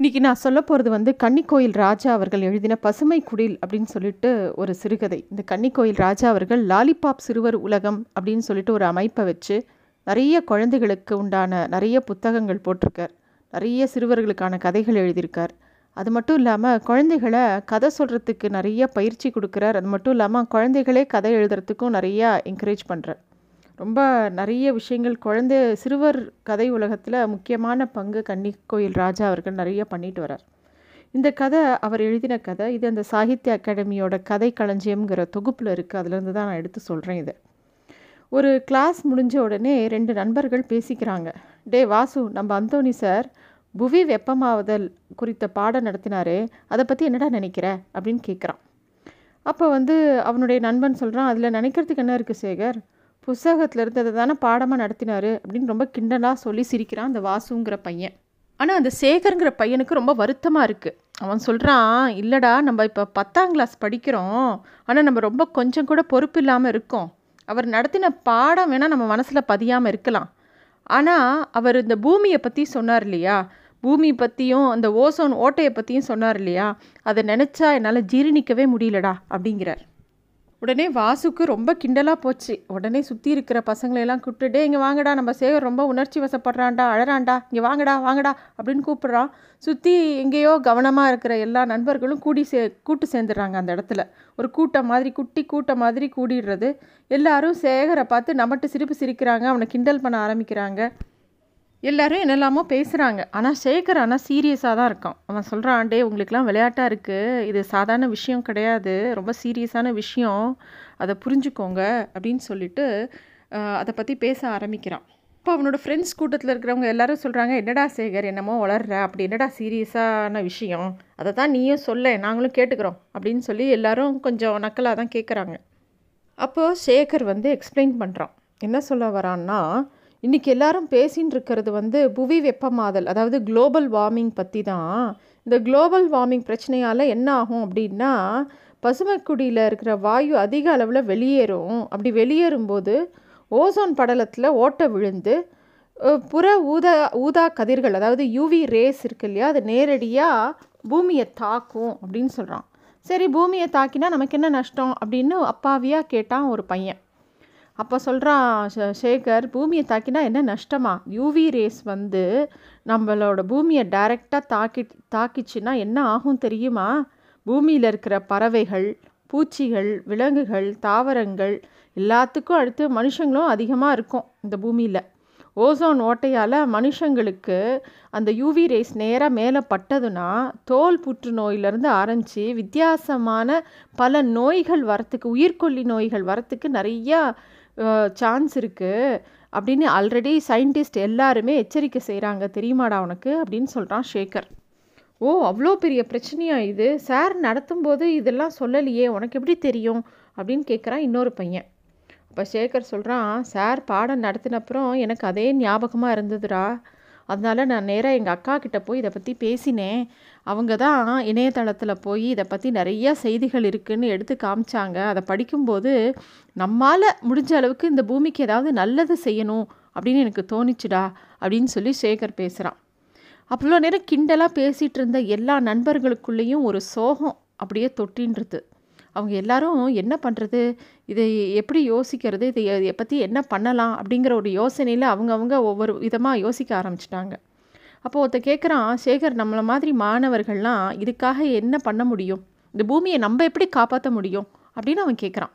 இன்றைக்கி நான் சொல்ல போகிறது வந்து கன்னிக்கோயில் ராஜா அவர்கள் எழுதின பசுமை குடில் அப்படின்னு சொல்லிட்டு ஒரு சிறுகதை. இந்த கன்னிக்கோயில் ராஜா அவர்கள் லாலிபாப் சிறுவர் உலகம் அப்படின்னு சொல்லிட்டு ஒரு அமைப்பை வச்சு நிறைய குழந்தைகளுக்கு உண்டான நிறைய புத்தகங்கள் போட்டிருக்கார். நிறைய சிறுவர்களுக்கான கதைகள் எழுதியிருக்கார். அது மட்டும் இல்லாமல் குழந்தைகளை கதை சொல்கிறதுக்கு நிறைய பயிற்சி கொடுக்குறார். அது மட்டும் இல்லாமல் குழந்தைகளே கதை எழுதுறதுக்கும் நிறையா என்கரேஜ் பண்ணுறார் ரொம்ப நிறைய விஷயங்கள். குழந்தை சிறுவர் கதை உலகத்தில் முக்கியமான பங்கு கன்னிக்கோயில் ராஜா அவர்கள் நிறைய பண்ணிட்டு வரார் இந்த கதை அவர் எழுதின கதை இது அந்த சாகித்ய அகாடமியோட கதை களஞ்சியம்ங்கிற தொகுப்பில் இருக்குது அதுலேருந்து தான் நான் எடுத்து சொல்கிறேன் இதை. ஒரு கிளாஸ் முடிஞ்ச உடனே ரெண்டு நண்பர்கள் பேசிக்கிறாங்க. டே வாசு நம்ம அந்தோனி சார் புவி வெப்பமாவதல் குறித்த பாடம் நடத்தினாரே அதை பற்றி என்னடா நினைக்கிற? அப்படின்னு கேட்குறான் அப்போ வந்து அவனுடைய நண்பன் சொல்கிறான் அதில் நினைக்கிறதுக்கு என்ன இருக்குது சேகர்? புஸ்தகத்தில் இருந்ததை தானே பாடமாக நடத்தினார் அப்படின்னு ரொம்ப கிண்டலாக சொல்லி சிரிக்கிறான் அந்த வாசுங்கிற பையன். ஆனால் அந்த சேகருங்கிற பையனுக்கு ரொம்ப வருத்தமாக இருக்குது அவன் சொல்கிறான் இல்லைடா நம்ம இப்போ பத்தாம் கிளாஸ் படிக்கிறோம். ஆனால் நம்ம ரொம்ப கொஞ்சம் கூட பொறுப்பு இல்லாமல் இருக்கோம். அவர் நடத்தின பாடம் வேணால் நம்ம மனசில் பதியாமல் இருக்கலாம். ஆனால் அவர் இந்த பூமியை பற்றி சொன்னார் இல்லையா? பூமி பற்றியும் அந்த ஓசோன் ஓட்டையை பற்றியும் சொன்னார் இல்லையா? அதை நினச்சா என்னால் ஜீரணிக்கவே முடியலடா அப்படிங்கிறார். உடனே வாசுக்கு ரொம்ப கிண்டலாக போச்சு. உடனே சுற்றி இருக்கிற பசங்களையெல்லாம் கூப்பிட்டுட்டே இங்கே வாங்கடா நம்ம சேகர் ரொம்ப உணர்ச்சி வசப்படுறான்டா அழறான்டா இங்கே வாங்கடா வாங்கடா அப்படின்னு கூப்பிட்றான். சுற்றி எங்கேயோ கவனமாக இருக்கிற எல்லா நண்பர்களும் கூடி சே கூட்டு சேர்ந்துடுறாங்க அந்த இடத்துல. ஒரு கூட்டம் மாதிரி குட்டி கூட்டம் மாதிரி கூடிடுறது. எல்லாரும் சேகரை பார்த்து நம்மட்டு சிரிப்பு சிரிக்கிறாங்க அவனை கிண்டல் பண்ண ஆரம்பிக்கிறாங்க. எல்லோரும் என்னெல்லாமோ பேசுகிறாங்க ஆனால் சேகர் ஆனால் சீரியஸாக தான் இருக்கான். அவன் சொல்கிறான் டே உங்களுக்கெல்லாம் விளையாட்டாக இருக்குது இது சாதாரண விஷயம் கிடையாது. ரொம்ப சீரியஸான விஷயம். அதை புரிஞ்சுக்கோங்க. அப்படின்னு சொல்லிட்டு அதை பற்றி பேச ஆரம்பிக்கிறான். இப்போ அவனோட ஃப்ரெண்ட்ஸ் கூட்டத்தில் இருக்கிறவங்க எல்லாரும் சொல்கிறாங்க என்னடா சேகர் என்னமோ வளர்ற. அப்படி என்னடா சீரியஸான விஷயம்? அதை தான் நீயும் சொல்ல நாங்களும் கேட்டுக்கிறோம். அப்படின்னு சொல்லி எல்லாரும் கொஞ்சம் நக்கலாக தான் கேட்குறாங்க அப்போது சேகர் வந்து எக்ஸ்பிளைன் பண்ணுறான் என்ன சொல்ல வரான்னா இன்றைக்கி எல்லாரும் பேசின்னு இருக்கிறது வந்து புவி வெப்பமாதல் அதாவது குளோபல் வார்மிங் பற்றி தான் இந்த குளோபல் வார்மிங் பிரச்சனையால் என்ன ஆகும் அப்படின்னா பசுமைக்குடியில் இருக்கிற வாயு அதிக அளவில் வெளியேறும். அப்படி வெளியேறும்போது ஓசோன் படலத்தில் ஓட்டை விழுந்து புற ஊதா ஊதா கதிர்கள் அதாவது யூவி ரேஸ் இருக்கு இல்லையா அது நேரடியாக பூமியை தாக்கும் அப்படின்னு சொல்கிறான் சரி பூமியை தாக்கினா நமக்கு என்ன நஷ்டம் அப்படின்னு அப்பாவியாக கேட்டான் ஒரு பையன். அப்போ சொல்கிறான் சேகர் பூமியை தாக்கினா என்ன நஷ்டமா? யூவி ரேஸ் வந்து நம்மளோட பூமியை டைரெக்டாக தாக்கி தாக்கிச்சுன்னா என்ன ஆகும் தெரியுமா? பூமியில் இருக்கிற பறவைகள் பூச்சிகள் விலங்குகள் தாவரங்கள் எல்லாத்துக்கும் அடுத்து மனுஷங்களும் அதிகமாக இருக்கும் இந்த பூமியில். ஓசோன் ஓட்டையால் மனுஷங்களுக்கு அந்த யூவி ரேஸ் நேராக மேலே பட்டதுன்னா தோல் புற்றுநோயிலேருந்து ஆரம்பித்து வித்தியாசமான பல நோய்கள் வரத்துக்கு உயிர்கொல்லி நோய்கள் வரத்துக்கு நிறையா சான்ஸ் இருக்குது அப்படின்னு ஆல்ரெடி சயின்டிஸ்ட் எல்லாருமே எச்சரிக்கை செய்கிறாங்க தெரியுமாடா உனக்கு? அப்படின்னு சொல்கிறான் ஷேகர் ஓ அவ்வளோ பெரிய பிரச்சனையா இது? சார் நடத்தும்போது இதெல்லாம் சொல்லலையே உனக்கு எப்படி தெரியும்? அப்படின்னு கேட்குறான் இன்னொரு பையன். அப்போ சேகர் சொல்கிறான் சார் பாடம் நடத்தினப்புறம் எனக்கு அதே ஞாபகமாக இருந்ததுடா. அதனால் நான் நேராக எங்கள் அக்கா கிட்டே போய் இதை பற்றி பேசினேன். அவங்க தான் இணையதளத்தில் போய் இதை பற்றி நிறையா செய்திகள் இருக்குதுன்னு எடுத்து காமிச்சாங்க. அதை படிக்கும்போது நம்மால் முடிஞ்ச அளவுக்கு இந்த பூமிக்கு ஏதாவது நல்லது செய்யணும் அப்படின்னு எனக்கு தோணிச்சுடா அப்படின்னு சொல்லி சேகர் பேசுகிறான் அவ்வளோ நேரம் கிண்டலாக பேசிகிட்டு இருந்த எல்லா நண்பர்களுக்குள்ளேயும் ஒரு சோகம் அப்படியே தொட்டின்றது. அவங்க எல்லாரும் என்ன பண்ணுறது இதை எப்படி யோசிக்கிறது? இதை பற்றி என்ன பண்ணலாம் அப்படிங்கிற ஒரு யோசனையில் அவங்கவுங்க ஒவ்வொரு விதமாக யோசிக்க ஆரம்பிச்சிட்டாங்க. அப்போது ஒருத்த கேட்குறான் சேகர் நம்மளை மாதிரி மாணவர்கள்லாம் இதுக்காக என்ன பண்ண முடியும்? இந்த பூமியை நம்ம எப்படி காப்பாற்ற முடியும்? அப்படின்னு அவன் கேட்குறான்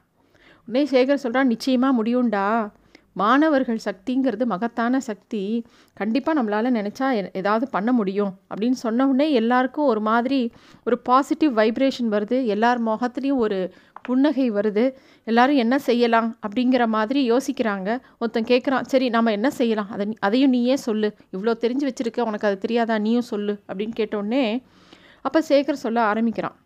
உடனே சேகர் சொல்கிறான் நிச்சயமாக முடியும்டா. மாணவர்கள் சக்திங்கிறது மகத்தான சக்தி. கண்டிப்பாக நம்மளால் நினச்சா ஏதாவது பண்ண முடியும். அப்படின்னு சொன்ன உடனே எல்லாருக்கும் ஒரு மாதிரி ஒரு பாசிட்டிவ் வைப்ரேஷன் வருது. எல்லார் முகத்துலேயும் ஒரு புன்னகை வருது. எல்லாரும் என்ன செய்யலாம் அப்படிங்கிற மாதிரி யோசிக்கிறாங்க. ஒருத்தன் கேட்குறான் சரி நம்ம என்ன செய்யலாம்? அதை அதையும் நீயே சொல்லு. இவ்வளோ தெரிஞ்சு வச்சுருக்க உனக்கு அது தெரியாதா? நீயும் சொல்லு. அப்படின்னு கேட்டோடனே அப்போ சேகர் சொல்ல ஆரம்பிக்கிறான்.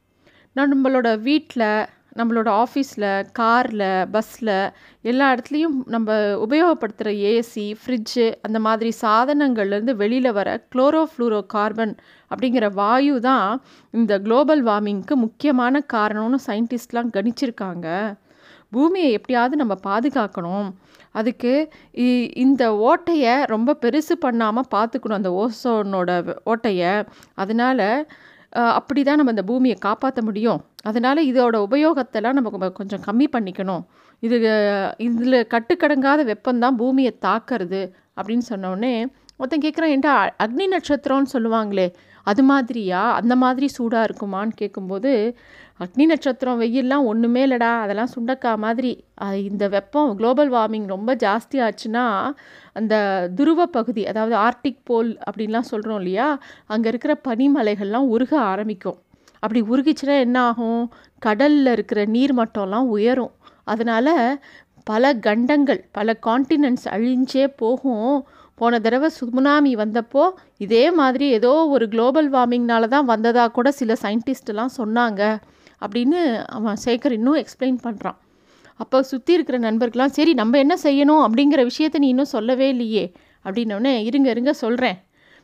நான் நம்மளோட வீட்டில் நம்மளோட ஆஃபீஸில் காரில் பஸ்ஸில் எல்லா இடத்துலையும் நம்ம உபயோகப்படுத்துகிற ஏசி ஃப்ரிட்ஜு அந்த மாதிரி சாதனங்கள்லேருந்து வெளியில் வர குளோரோஃப்ளூரோ கார்பன் அப்படிங்கிற வாயு தான் இந்த குளோபல் வார்மிங்க்கு முக்கியமான காரணம்னு சயின்டிஸ்ட்லாம் கணிச்சிருக்காங்க. பூமியை எப்படியாவது நம்ம பாதுகாக்கணும். அதுக்கு இ- இந்த ஓட்டையை ரொம்ப பெருசு பண்ணாமல் பார்த்துக்கணும். அந்த ஓசோனோட ஓட்டையை. அதனால் அப்படி தான் நம்ம இந்த பூமியை காப்பாற்ற முடியும். அதனால் இதோட உபயோகத்தெல்லாம் நம்ம கொஞ்சம் கம்மி பண்ணிக்கணும். இது இதில் கட்டுக்கடங்காத வெப்பம்தான் பூமியை தாக்கிறது அப்படின்னு சொன்னோடனே ஒருத்தன் கேட்குறான் ஏன்டா அக்னி நட்சத்திரம்னு சொல்லுவாங்களே அது மாதிரியா? அந்த மாதிரி சூடாக இருக்குமான்னு கேட்கும்போது அக்னி நட்சத்திரம் வெயில்லாம் ஒன்றுமே இல்லைடா அதெல்லாம் சுண்டக்கா மாதிரி. இந்த வெப்பம் குளோபல் வார்மிங் ரொம்ப ஜாஸ்தி ஆச்சுன்னா அந்த துருவ பகுதி அதாவது ஆர்டிக் போல் அப்படின்லாம் சொல்கிறோம் இல்லையா அங்கே இருக்கிற பனிமலைகள்லாம் உருக ஆரம்பிக்கும். அப்படி உருகிச்சுன்னா என்ன ஆகும்? கடலில் இருக்கிற நீர் மட்டம்லாம் உயரும். அதனால் பல கண்டங்கள் பல காண்டினென்ட்ஸ் அழிஞ்சே போகும். போன தடவை சுனாமி வந்தப்போ இதே மாதிரி ஏதோ ஒரு குளோபல் வார்மிங்னால தான் வந்ததாக கூட சில சயின்டிஸ்டெலாம் சொன்னாங்க அப்படின்னு அவன் சேகர் இன்னும் எக்ஸ்பிளைன் பண்ணுறான் அப்போ சுற்றி இருக்கிற நண்பர்கள்லாம் சரி நம்ம என்ன செய்யணும்? அப்படிங்கிற விஷயத்த நீ இன்னும் சொல்லவே இல்லையே. அப்படின்னோடனே இருங்க இருங்க சொல்கிறேன்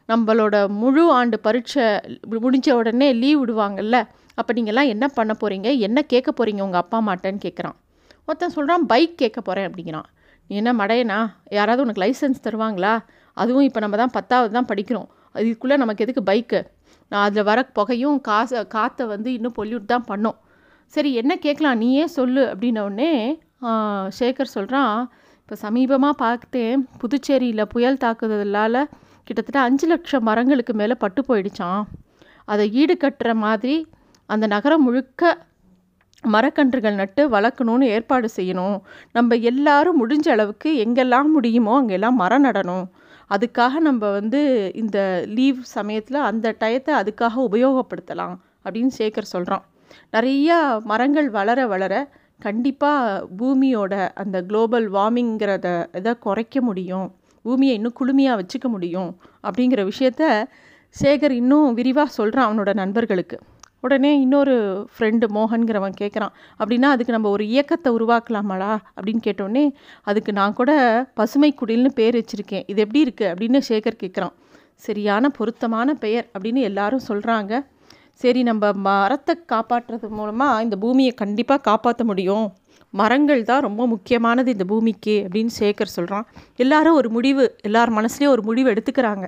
நம்மளோட முழு ஆண்டு பரீட்சை முடிஞ்ச உடனே லீவ் விடுவாங்கல்ல. அப்போ நீங்கள்லாம் என்ன பண்ண போகிறீங்க என்ன கேட்க போகிறீங்க உங்கள் அப்பா அம்மாட்டன்னு கேட்குறான் ஒருத்தன் சொல்கிறான் பைக் கேட்க போகிறேன் அப்படிங்கிறான். நீ என்ன மடையனா? யாராவது உனக்கு லைசன்ஸ் தருவாங்களா? அதுவும் இப்போ நம்ம தான் பத்தாவது தான் படிக்கிறோம். இதுக்குள்ளே நமக்கு எதுக்கு பைக்கு நான் அதில் வர புகையும் காசை காற்றை வந்து இன்னும் பொல்யூட் தான் பண்ணோம். சரி என்ன கேட்கலாம்? நீயே சொல்லு அப்படின்னோடனே சேகர் சொல்கிறான் இப்போ சமீபமாக பார்த்தேன் புதுச்சேரியில் புயல் தாக்குதலால் கிட்டத்தட்ட அஞ்சு லட்சம் மரங்களுக்கு மேலே பட்டு போயிடுச்சான் அதை ஈடு கட்டுற மாதிரி அந்த நகரம் முழுக்க மரக்கன்றுகள் நட்டு வளர்க்கணும்னு ஏற்பாடு செய்யணும். நம்ம எல்லாரும் முடிஞ்ச அளவுக்கு எங்கெல்லாம் முடியுமோ அங்கெல்லாம் மரம் நடணும். அதுக்காக நம்ம வந்து இந்த லீவ் சமயத்தில் அந்த டயத்தை அதுக்காக உபயோகப்படுத்தலாம் அப்படின்னு சேகர் சொல்கிறான் நிறையா மரங்கள் வளர வளர கண்டிப்பாக பூமியோட அந்த குளோபல் வார்மிங்கிறத இதை குறைக்க முடியும். பூமியை இன்னும் குளுமையாக வச்சுக்க முடியும் அப்படிங்கிற விஷயத்த சேகர் இன்னும் விரிவாக சொல்கிறான் அவனோட நண்பர்களுக்கு. உடனே இன்னொரு ஃப்ரெண்டு மோகன்கிறவன் கேட்குறான் அப்படின்னா அதுக்கு நம்ம ஒரு இயக்கத்தை உருவாக்கலாமாடா? அப்படின்னு கேட்டோடனே அதுக்கு நான் கூட பசுமை குடில்னு பேர் வச்சுருக்கேன். இது எப்படி இருக்குது அப்படின்னு சேகர் கேட்குறான் சரியான பொருத்தமான பெயர் அப்படின்னு எல்லாரும் சொல்கிறாங்க சரி நம்ம மரத்தை காப்பாற்றுறது மூலமாக இந்த பூமியை கண்டிப்பாக காப்பாற்ற முடியும். மரங்கள் தான் ரொம்ப முக்கியமானது இந்த பூமிக்கு அப்படின்னு சேகர் சொல்கிறான் எல்லாரும் ஒரு முடிவு எல்லார் மனசுலேயும் ஒரு முடிவு எடுத்துக்கிறாங்க.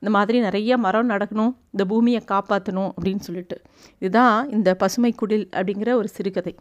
இந்த மாதிரி நிறைய மரம் நடக்கணும் இந்த பூமியை காப்பாற்றணும் அப்படின்னு சொல்லிட்டு. இதுதான் இந்த பசுமை குடில் அப்படிங்கிற ஒரு சிறுகதை.